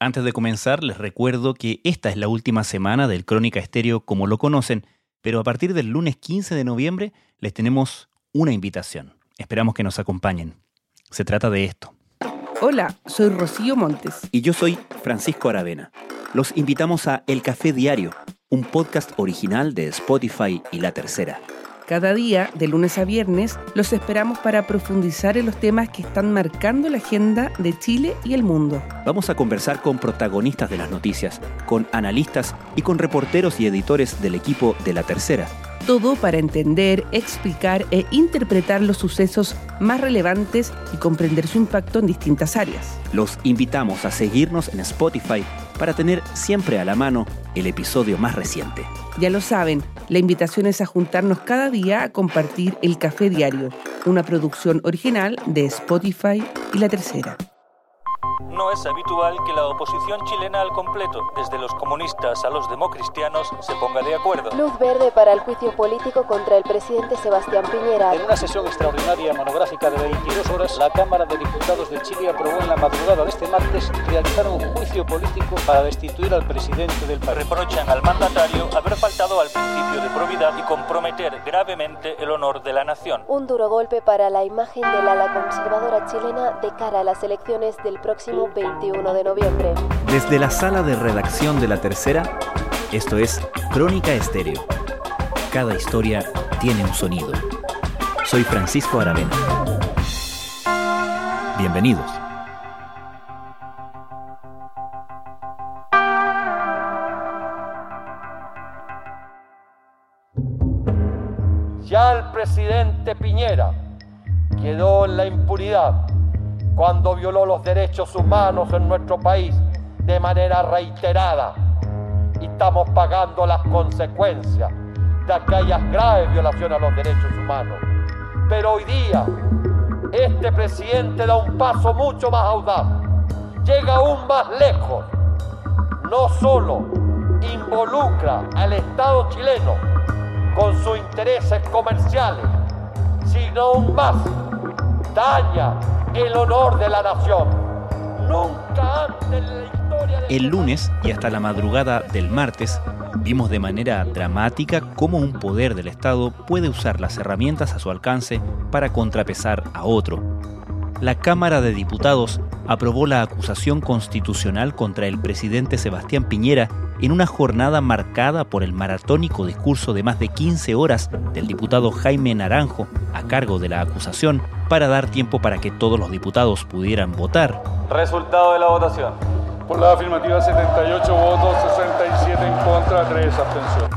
Antes de comenzar, les recuerdo que esta es la última semana del Crónica Estéreo como lo conocen, pero a partir del lunes 15 de noviembre les tenemos una invitación. Esperamos que nos acompañen. Se trata de esto. Hola, soy Rocío Montes. Y yo soy Francisco Aravena. Los invitamos a El Café Diario, un podcast original de Spotify y La Tercera. Cada día, de lunes a viernes, los esperamos para profundizar en los temas que están marcando la agenda de Chile y el mundo. Vamos a conversar con protagonistas de las noticias, con analistas y con reporteros y editores del equipo de La Tercera. Todo para entender, explicar e interpretar los sucesos más relevantes y comprender su impacto en distintas áreas. Los invitamos a seguirnos en Spotify para tener siempre a la mano el episodio más reciente. Ya lo saben, la invitación es a juntarnos cada día a compartir el Café Diario, una producción original de Spotify y La Tercera. No es habitual que la oposición chilena al completo, desde los comunistas a los democristianos, se ponga de acuerdo. Luz verde para el juicio político contra el presidente Sebastián Piñera. En una sesión extraordinaria monográfica de 22 horas, la Cámara de Diputados de Chile aprobó en la madrugada de este martes realizar un juicio político para destituir al presidente del país. Reprochan al mandatario haber faltado al principio de probidad y comprometer gravemente el honor de la nación. Un duro golpe para la imagen del ala conservadora chilena de cara a las elecciones del próximo 21 de noviembre. Desde la sala de redacción de La Tercera, esto es Crónica Estéreo. Cada historia tiene un sonido. Soy Francisco Aravena. Bienvenidos. Ya el presidente Piñera quedó en la impunidad cuando violó los derechos humanos en nuestro país de manera reiterada. Y estamos pagando las consecuencias de aquellas graves violaciones a los derechos humanos. Pero hoy día este presidente da un paso mucho más audaz, llega aún más lejos, no solo involucra al Estado chileno con sus intereses comerciales, sino aún más daña el honor de la nación. Nunca antes en la historia de El lunes y hasta la madrugada del martes vimos de manera dramática cómo un poder del Estado puede usar las herramientas a su alcance para contrapesar a otro. La Cámara de Diputados aprobó la acusación constitucional contra el presidente Sebastián Piñera en una jornada marcada por el maratónico discurso de más de 15 horas del diputado Jaime Naranjo a cargo de la acusación para dar tiempo para que todos los diputados pudieran votar. Resultado de la votación. Por la afirmativa 78 votos, 67 en contra, 3 abstenciones.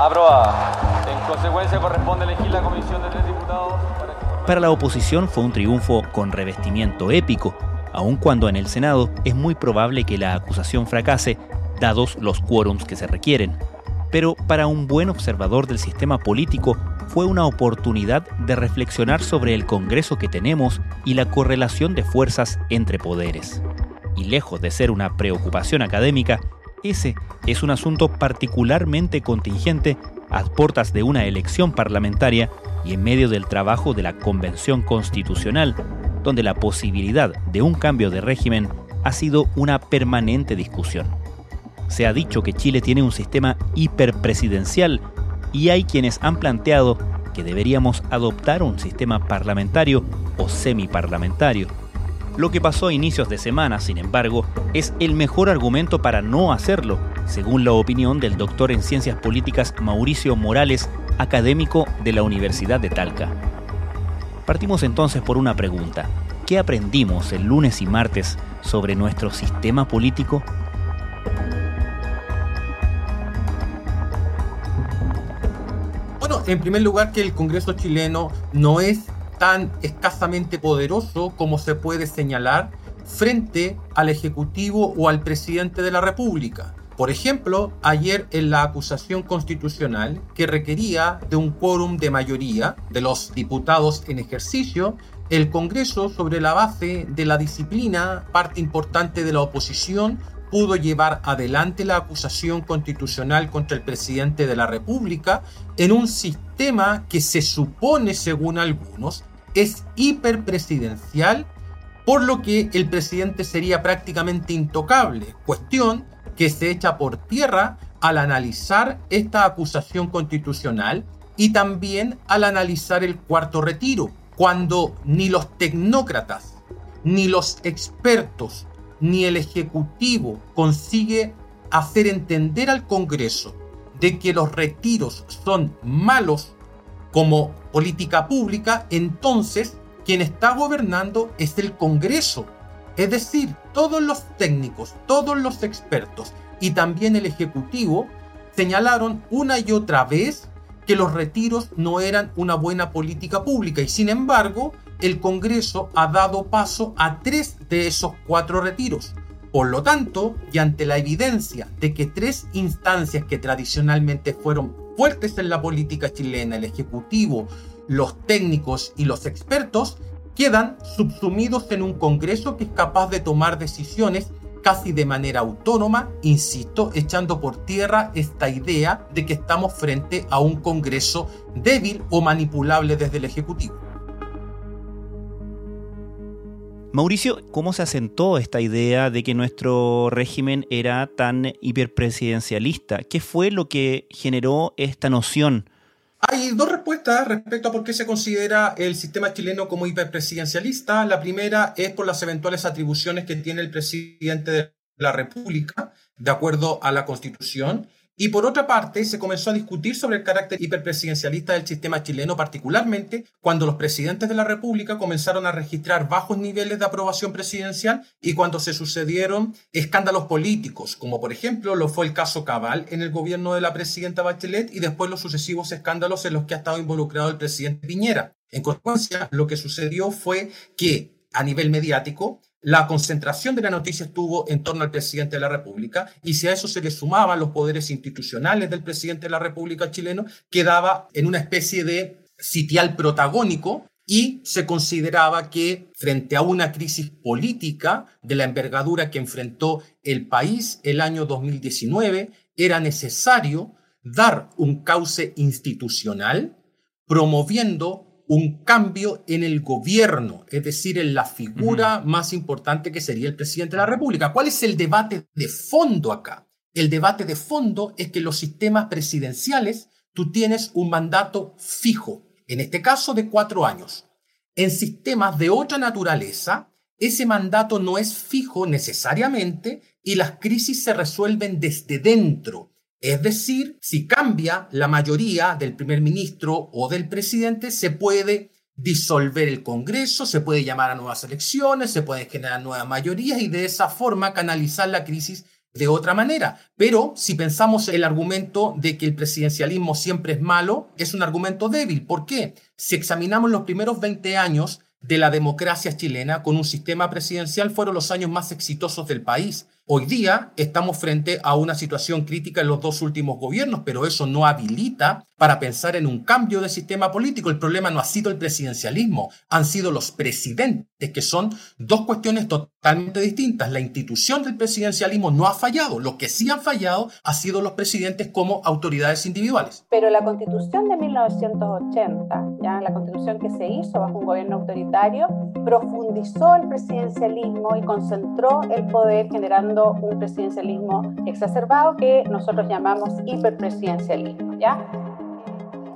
Aprobada. En consecuencia corresponde elegir la comisión de tres diputados para que... Para la oposición fue un triunfo con revestimiento épico, aun cuando en el Senado es muy probable que la acusación fracase, dados los quórums que se requieren. Pero para un buen observador del sistema político fue una oportunidad de reflexionar sobre el Congreso que tenemos y la correlación de fuerzas entre poderes. Y lejos de ser una preocupación académica, ese es un asunto particularmente contingente a puertas de una elección parlamentaria en medio del trabajo de la Convención Constitucional, donde la posibilidad de un cambio de régimen ha sido una permanente discusión. Se ha dicho que Chile tiene un sistema hiperpresidencial y hay quienes han planteado que deberíamos adoptar un sistema parlamentario o semiparlamentario. Lo que pasó a inicios de semana, sin embargo, es el mejor argumento para no hacerlo, según la opinión del doctor en ciencias políticas Mauricio Morales, académico de la Universidad de Talca. Partimos entonces por una pregunta. ¿Qué aprendimos el lunes y martes sobre nuestro sistema político? Bueno, en primer lugar que el Congreso chileno no es tan escasamente poderoso como se puede señalar frente al Ejecutivo o al presidente de la República. Por ejemplo, ayer en la acusación constitucional que requería de un quórum de mayoría de los diputados en ejercicio, el Congreso, sobre la base de la disciplina, parte importante de la oposición, pudo llevar adelante la acusación constitucional contra el presidente de la República en un sistema que se supone, según algunos, es hiperpresidencial por lo que el presidente sería prácticamente intocable, cuestión que se echa por tierra al analizar esta acusación constitucional y también al analizar el cuarto retiro, cuando ni los tecnócratas, ni los expertos, ni el Ejecutivo consigue hacer entender al Congreso de que los retiros son malos como política pública, entonces quien está gobernando es el Congreso. Es decir, todos los técnicos, todos los expertos y también el Ejecutivo señalaron una y otra vez que los retiros no eran una buena política pública y sin embargo el Congreso ha dado paso a tres de esos cuatro retiros. Por lo tanto, y ante la evidencia de que tres instancias que tradicionalmente fueron fuertes en la política chilena, el Ejecutivo, los técnicos y los expertos quedan subsumidos en un Congreso que es capaz de tomar decisiones casi de manera autónoma, insisto, echando por tierra esta idea de que estamos frente a un Congreso débil o manipulable desde el Ejecutivo. Mauricio, ¿cómo se asentó esta idea de que nuestro régimen era tan hiperpresidencialista? ¿Qué fue lo que generó esta noción? Hay dos respuestas respecto a por qué se considera el sistema chileno como hiperpresidencialista. La primera es por las eventuales atribuciones que tiene el presidente de la República, de acuerdo a la Constitución. Y por otra parte, se comenzó a discutir sobre el carácter hiperpresidencialista del sistema chileno, particularmente cuando los presidentes de la República comenzaron a registrar bajos niveles de aprobación presidencial y cuando se sucedieron escándalos políticos, como por ejemplo lo fue el caso Cabal en el gobierno de la presidenta Bachelet y después los sucesivos escándalos en los que ha estado involucrado el presidente Piñera. En consecuencia, lo que sucedió fue que a nivel mediático, la concentración de la noticia estuvo en torno al presidente de la República y si a eso se le sumaban los poderes institucionales del presidente de la República chileno, quedaba en una especie de sitial protagónico y se consideraba que frente a una crisis política de la envergadura que enfrentó el país el año 2019, era necesario dar un cauce institucional promoviendo un cambio en el gobierno, es decir, en la figura más importante que sería el presidente de la República. ¿Cuál es el debate de fondo acá? El debate de fondo es que los sistemas presidenciales tú tienes un mandato fijo, en este caso de cuatro años. En sistemas de otra naturaleza, ese mandato no es fijo necesariamente y las crisis se resuelven desde dentro. Es decir, si cambia la mayoría del primer ministro o del presidente, se puede disolver el Congreso, se puede llamar a nuevas elecciones, se pueden generar nuevas mayorías y de esa forma canalizar la crisis de otra manera. Pero si pensamos el argumento de que el presidencialismo siempre es malo, es un argumento débil. ¿Por qué? Si examinamos los primeros 20 años de la democracia chilena con un sistema presidencial, fueron los años más exitosos del país. Hoy día estamos frente a una situación crítica en los dos últimos gobiernos, pero eso no habilita para pensar en un cambio de sistema político. El problema no ha sido el presidencialismo, han sido los presidentes, que son dos cuestiones totalmente distintas. La institución del presidencialismo no ha fallado, lo que sí han fallado ha sido los presidentes como autoridades individuales. Pero la constitución de 1980, ya la constitución que se hizo bajo un gobierno autoritario, profundizó el presidencialismo y concentró el poder generando un presidencialismo exacerbado que nosotros llamamos hiperpresidencialismo, ¿ya?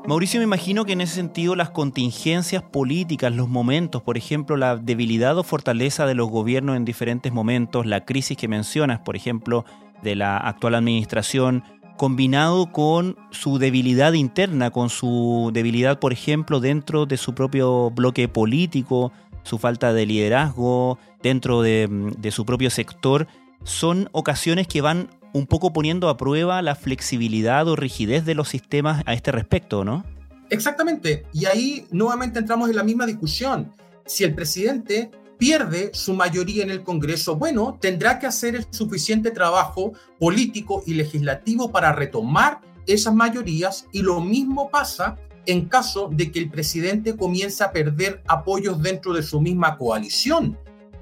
Mauricio, me imagino que en ese sentido las contingencias políticas, los momentos, por ejemplo, la debilidad o fortaleza de los gobiernos en diferentes momentos, la crisis que mencionas, por ejemplo, de la actual administración, combinado con su debilidad interna, con su debilidad, por ejemplo, dentro de su propio bloque político, su falta de liderazgo dentro de, de su propio sector, son ocasiones que van un poco poniendo a prueba la flexibilidad o rigidez de los sistemas a este respecto, ¿no? Exactamente. Y ahí nuevamente entramos en la misma discusión. Si el presidente pierde su mayoría en el Congreso, bueno, tendrá que hacer el suficiente trabajo político y legislativo para retomar esas mayorías y lo mismo pasa en caso de que el presidente comience a perder apoyos dentro de su misma coalición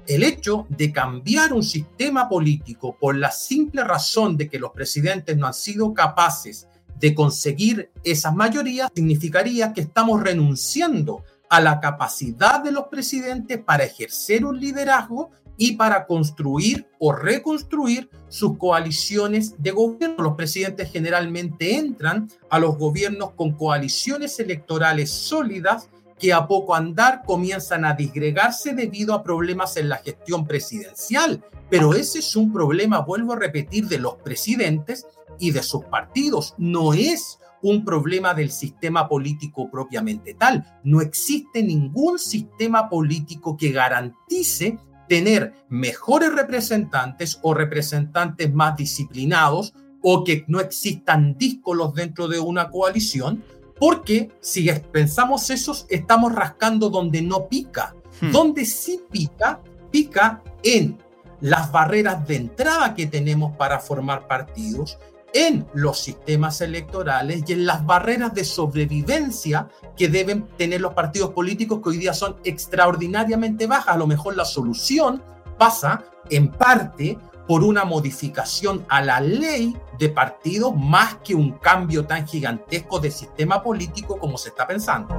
el hecho de cambiar un sistema político por la simple razón de que los presidentes no han sido capaces de conseguir esas mayorías significaría que estamos renunciando a la capacidad de los presidentes para ejercer un liderazgo y para construir o reconstruir sus coaliciones de gobierno. Los presidentes generalmente entran a los gobiernos con coaliciones electorales sólidas que a poco andar comienzan a disgregarse debido a problemas en la gestión presidencial. Pero ese es un problema, vuelvo a repetir, de los presidentes y de sus partidos. No es un problema del sistema político propiamente tal. No existe ningún sistema político que garantice tener mejores representantes o representantes más disciplinados o que no existan díscolos dentro de una coalición, porque si pensamos eso, estamos rascando donde no pica. Hmm. Donde sí pica, pica en las barreras de entrada que tenemos para formar partidos, en los sistemas electorales y en las barreras de sobrevivencia que deben tener los partidos políticos que hoy día son extraordinariamente bajas. A lo mejor la solución pasa en parte por una modificación a la ley de partidos más que un cambio tan gigantesco de sistema político como se está pensando.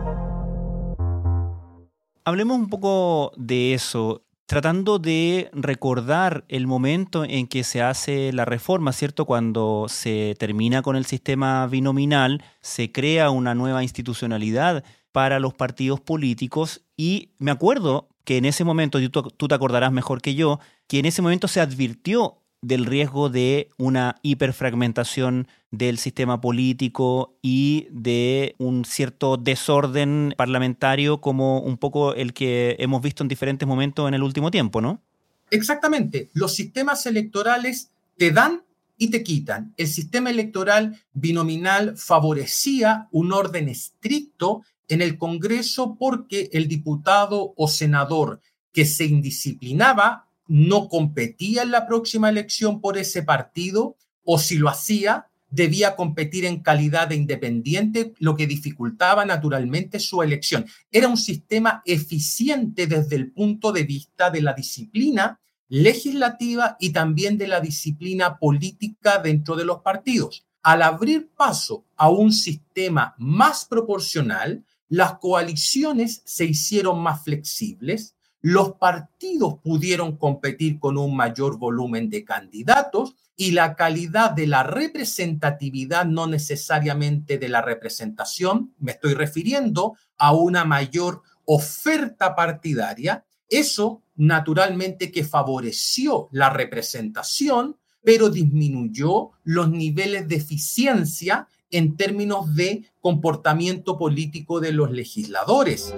Hablemos un poco de eso tratando de recordar el momento en que se hace la reforma, ¿cierto? Cuando se termina con el sistema binominal, se crea una nueva institucionalidad para los partidos políticos y me acuerdo que en ese momento, tú, tú te acordarás mejor que yo, que en ese momento se advirtió del riesgo de una hiperfragmentación del sistema político y de un cierto desorden parlamentario como un poco el que hemos visto en diferentes momentos en el último tiempo, ¿no? Exactamente. Los sistemas electorales te dan y te quitan. El sistema electoral binominal favorecía un orden estricto en el Congreso porque el diputado o senador que se indisciplinaba no competía en la próxima elección por ese partido o si lo hacía, debía competir en calidad de independiente, lo que dificultaba naturalmente su elección. Era un sistema eficiente desde el punto de vista de la disciplina legislativa y también de la disciplina política dentro de los partidos. Al abrir paso a un sistema más proporcional, las coaliciones se hicieron más flexibles, los partidos pudieron competir con un mayor volumen de candidatos y la calidad de la representatividad, no necesariamente de la representación, me estoy refiriendo a una mayor oferta partidaria. Eso naturalmente que favoreció la representación, pero disminuyó los niveles de eficiencia en términos de comportamiento político de los legisladores.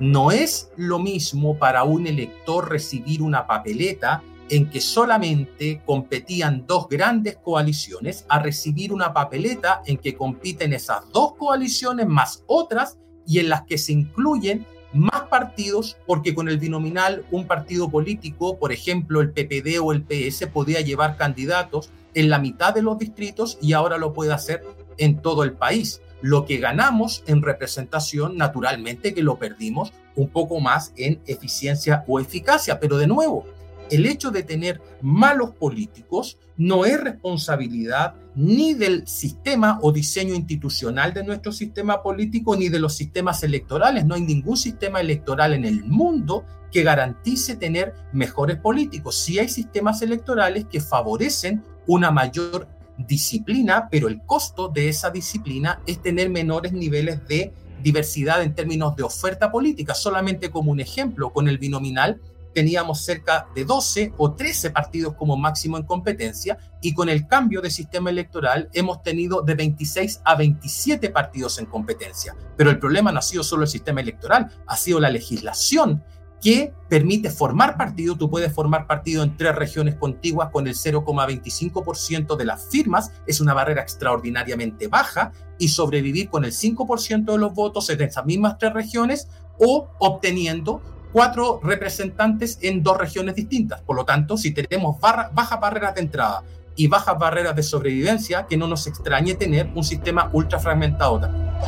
No es lo mismo para un elector recibir una papeleta en que solamente competían dos grandes coaliciones a recibir una papeleta en que compiten esas dos coaliciones más otras y en las que se incluyen más partidos porque con el binominal un partido político, por ejemplo el PPD o el PS, podía llevar candidatos en la mitad de los distritos y ahora lo puede hacer en todo el país. Lo que ganamos en representación, naturalmente que lo perdimos un poco más en eficiencia o eficacia, pero de nuevo, el hecho de tener malos políticos no es responsabilidad ni del sistema o diseño institucional de nuestro sistema político ni de los sistemas electorales. No hay ningún sistema electoral en el mundo que garantice tener mejores políticos. Sí hay sistemas electorales que favorecen una mayor disciplina, pero el costo de esa disciplina es tener menores niveles de diversidad en términos de oferta política. Solamente como un ejemplo, con el binominal teníamos cerca de 12 o 13 partidos como máximo en competencia y con el cambio de sistema electoral hemos tenido de 26 a 27 partidos en competencia. Pero el problema no ha sido solo el sistema electoral, ha sido la legislación que permite formar partido. Tú puedes formar partido en tres regiones contiguas con el 0,25% de las firmas. Es una barrera extraordinariamente baja y sobrevivir con el 5% de los votos en esas mismas tres regiones o obteniendo cuatro representantes en dos regiones distintas. Por lo tanto, si tenemos bajas barreras de entrada y bajas barreras de sobrevivencia, que no nos extrañe tener un sistema ultra fragmentado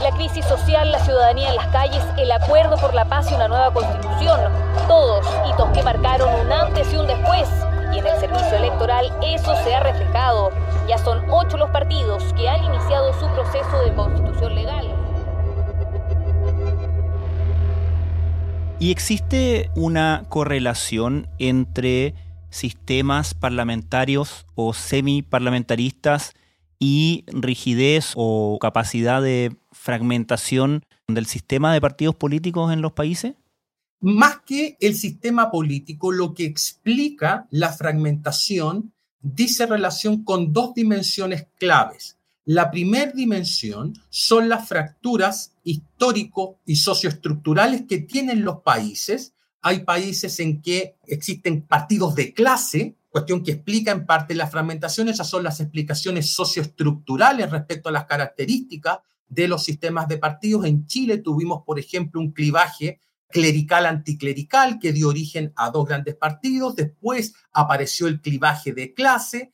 La crisis social, la ciudadanía en las calles, el acuerdo por la paz y una nueva constitución, todos hitos que marcaron un antes y un después. Y en el servicio electoral eso se ha reflejado. Ya son ocho los partidos que han iniciado su proceso de constitución legal. ¿Y existe una correlación entre sistemas parlamentarios o semiparlamentaristas y rigidez o capacidad de fragmentación del sistema de partidos políticos en los países? Más que el sistema político, lo que explica la fragmentación dice relación con dos dimensiones claves. La primera dimensión son las fracturas histórico y socioestructurales que tienen los países. Hay países en que existen partidos de clase, cuestión que explica en parte la fragmentación. Esas son las explicaciones socioestructurales respecto a las características de los sistemas de partidos. En Chile tuvimos, por ejemplo, un clivaje clerical anticlerical que dio origen a dos grandes partidos. Después apareció el clivaje de clase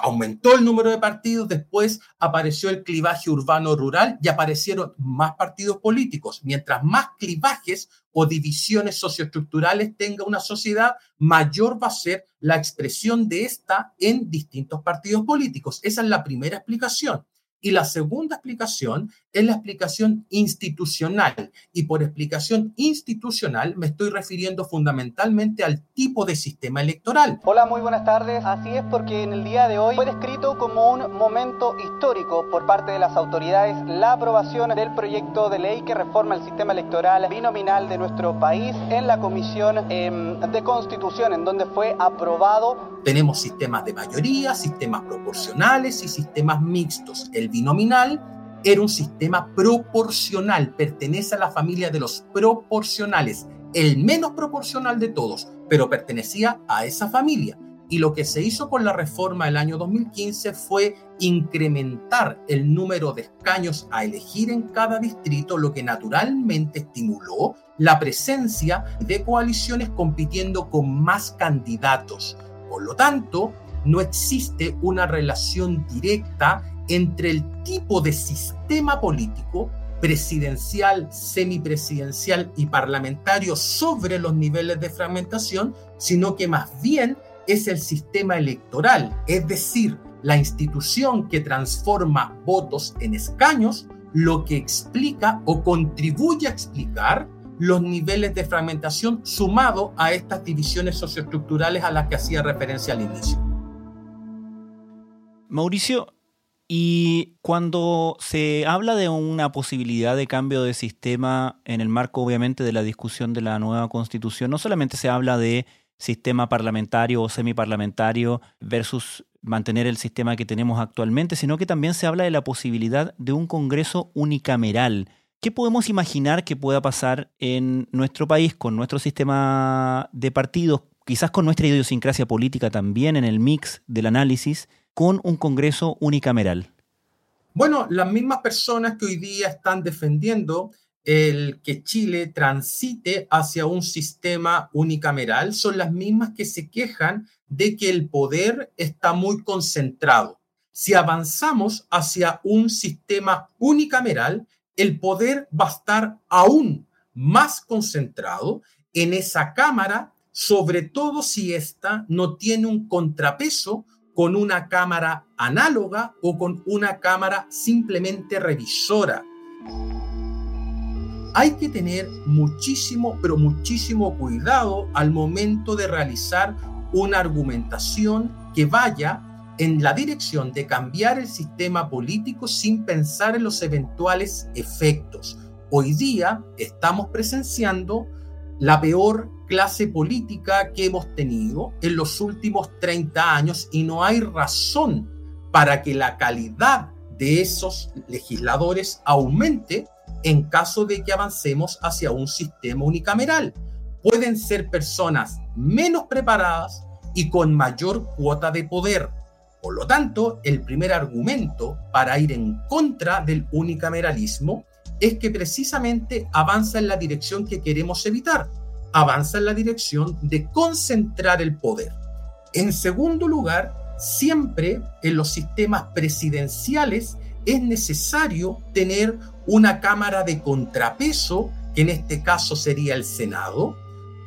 aumentó el número de partidos, después apareció el clivaje urbano-rural y aparecieron más partidos políticos. Mientras más clivajes o divisiones socioestructurales tenga una sociedad, mayor va a ser la expresión de esta en distintos partidos políticos. Esa es la primera explicación. Y la segunda explicación es la explicación institucional. Y por explicación institucional me estoy refiriendo fundamentalmente al tipo de sistema electoral. Hola, muy buenas tardes. Así es porque en el día de hoy fue descrito como un momento histórico por parte de las autoridades la aprobación del proyecto de ley que reforma el sistema electoral binominal de nuestro país en la Comisión em, de Constitución, en donde fue aprobado. Tenemos sistemas de mayoría, sistemas proporcionales y sistemas mixtos. El binominal era un sistema proporcional, pertenece a la familia de los proporcionales, el menos proporcional de todos, pero pertenecía a esa familia. Y lo que se hizo con la reforma del año 2015 fue incrementar el número de escaños a elegir en cada distrito, lo que naturalmente estimuló la presencia de coaliciones compitiendo con más candidatos. Por lo tanto, no existe una relación directa entre el tipo de sistema político presidencial, semipresidencial y parlamentario sobre los niveles de fragmentación, sino que más bien es el sistema electoral, es decir, la institución que transforma votos en escaños, lo que explica o contribuye a explicar los niveles de fragmentación sumado a estas divisiones socioestructurales a las que hacía referencia al inicio. Mauricio, y cuando se habla de una posibilidad de cambio de sistema en el marco, obviamente, de la discusión de la nueva constitución, no solamente se habla de sistema parlamentario o semiparlamentario versus mantener el sistema que tenemos actualmente, sino que también se habla de la posibilidad de un Congreso unicameral. ¿Qué podemos imaginar que pueda pasar en nuestro país con nuestro sistema de partidos, quizás con nuestra idiosincrasia política también en el mix del análisis? Con un Congreso unicameral? Bueno, las mismas personas que hoy día están defendiendo el que Chile transite hacia un sistema unicameral son las mismas que se quejan de que el poder está muy concentrado. Si avanzamos hacia un sistema unicameral, el poder va a estar aún más concentrado en esa Cámara, sobre todo si ésta no tiene un contrapeso con una cámara análoga o con una cámara simplemente revisora. Hay que tener muchísimo, pero muchísimo cuidado al momento de realizar una argumentación que vaya en la dirección de cambiar el sistema político sin pensar en los eventuales efectos. Hoy día estamos presenciando la peor clase política que hemos tenido en los últimos 30 años y no hay razón para que la calidad de esos legisladores aumente en caso de que avancemos hacia un sistema unicameral. Pueden ser personas menos preparadas y con mayor cuota de poder. Por lo tanto, el primer argumento para ir en contra del unicameralismo es que precisamente avanza en la dirección que queremos evitar, avanza en la dirección de concentrar el poder. En segundo lugar, siempre en los sistemas presidenciales es necesario tener una cámara de contrapeso, que en este caso sería el Senado,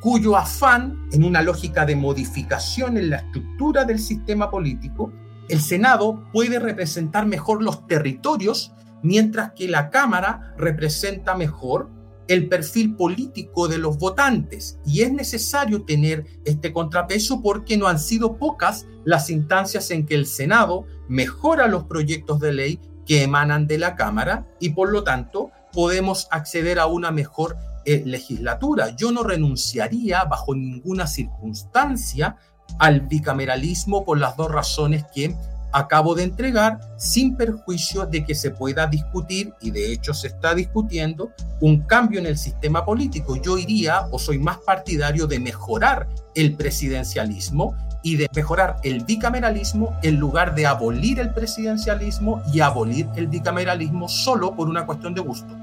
cuyo afán, en una lógica de modificación en la estructura del sistema político, el Senado puede representar mejor los territorios, mientras que la Cámara representa mejor el perfil político de los votantes y es necesario tener este contrapeso porque no han sido pocas las instancias en que el Senado mejora los proyectos de ley que emanan de la Cámara y por lo tanto podemos acceder a una mejor eh, legislatura. Yo no renunciaría bajo ninguna circunstancia al bicameralismo por las dos razones que acabo de entregar sin perjuicio de que se pueda discutir, y de hecho se está discutiendo, un cambio en el sistema político. Yo iría o soy más partidario de mejorar el presidencialismo y de mejorar el bicameralismo en lugar de abolir el presidencialismo y abolir el bicameralismo solo por una cuestión de gusto.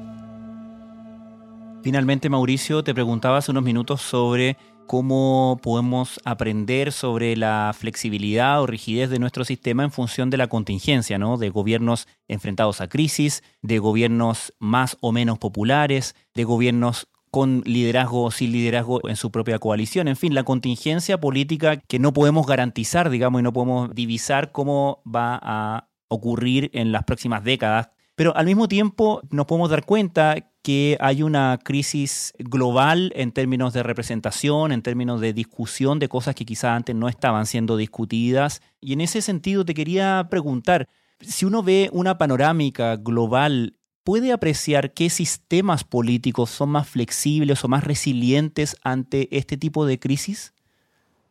Finalmente, Mauricio, te preguntaba hace unos minutos sobre cómo podemos aprender sobre la flexibilidad o rigidez de nuestro sistema en función de la contingencia, ¿no? De gobiernos enfrentados a crisis, de gobiernos más o menos populares, de gobiernos con liderazgo o sin liderazgo en su propia coalición. En fin, la contingencia política que no podemos garantizar, digamos, y no podemos divisar cómo va a ocurrir en las próximas décadas. Pero al mismo tiempo nos podemos dar cuenta que hay una crisis global en términos de representación, en términos de discusión de cosas que quizás antes no estaban siendo discutidas. Y en ese sentido te quería preguntar, si uno ve una panorámica global, ¿puede apreciar qué sistemas políticos son más flexibles o más resilientes ante este tipo de crisis?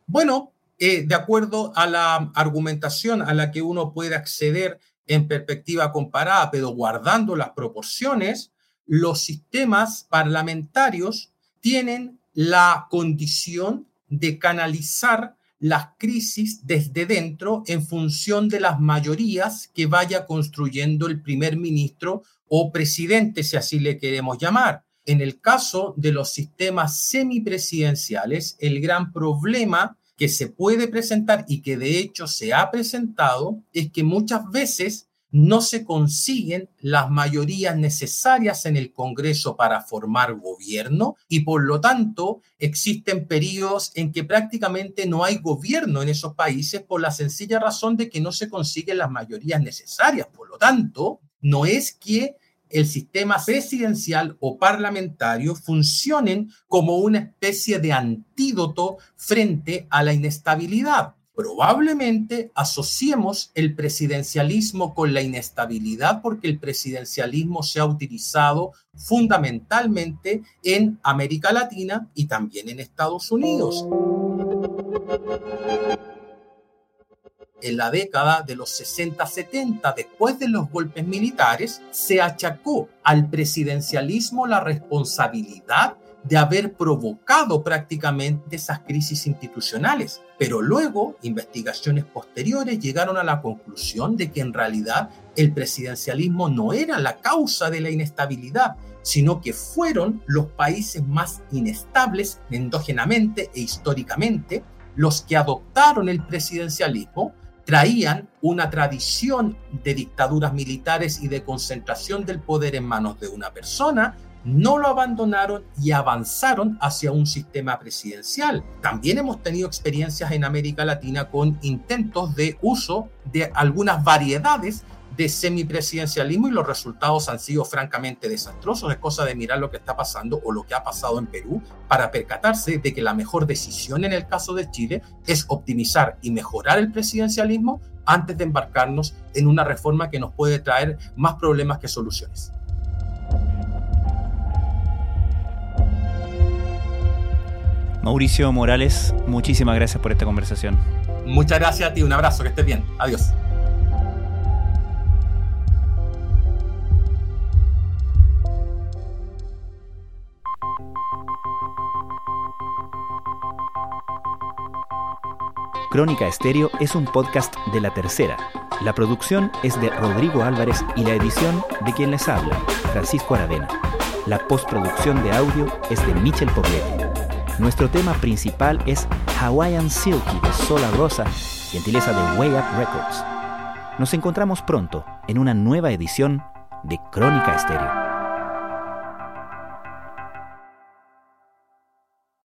Bueno, eh, de acuerdo a la argumentación a la que uno puede acceder en perspectiva comparada, pero guardando las proporciones, los sistemas parlamentarios tienen la condición de canalizar las crisis desde dentro en función de las mayorías que vaya construyendo el primer ministro o presidente, si así le queremos llamar. En el caso de los sistemas semipresidenciales, el gran problema que se puede presentar y que de hecho se ha presentado es que muchas veces no se consiguen las mayorías necesarias en el Congreso para formar gobierno y por lo tanto existen periodos en que prácticamente no hay gobierno en esos países por la sencilla razón de que no se consiguen las mayorías necesarias. Por lo tanto, no es que el sistema presidencial o parlamentario funcionen como una especie de antídoto frente a la inestabilidad probablemente asociemos el presidencialismo con la inestabilidad porque el presidencialismo se ha utilizado fundamentalmente en América Latina y también en Estados Unidos. En la década de los 60-70, después de los golpes militares, se achacó al presidencialismo la responsabilidad de haber provocado prácticamente esas crisis institucionales. Pero luego, investigaciones posteriores llegaron a la conclusión de que en realidad el presidencialismo no era la causa de la inestabilidad, sino que fueron los países más inestables endógenamente e históricamente los que adoptaron el presidencialismo traían una tradición de dictaduras militares y de concentración del poder en manos de una persona no lo abandonaron y avanzaron hacia un sistema presidencial. También hemos tenido experiencias en América Latina con intentos de uso de algunas variedades de semipresidencialismo y los resultados han sido francamente desastrosos. Es cosa de mirar lo que está pasando o lo que ha pasado en Perú para percatarse de que la mejor decisión en el caso de Chile es optimizar y mejorar el presidencialismo antes de embarcarnos en una reforma que nos puede traer más problemas que soluciones. Mauricio Morales, muchísimas gracias por esta conversación. Muchas gracias a ti, un abrazo, que estés bien. Adiós. Crónica Estéreo es un podcast de la tercera. La producción es de Rodrigo Álvarez y la edición de quien les habla, Francisco Aravena. La postproducción de audio es de Michel Poblete. Nuestro tema principal es Hawaiian Silky de Sola Rosa, gentileza de Way Up Records. Nos encontramos pronto en una nueva edición de Crónica Estéreo.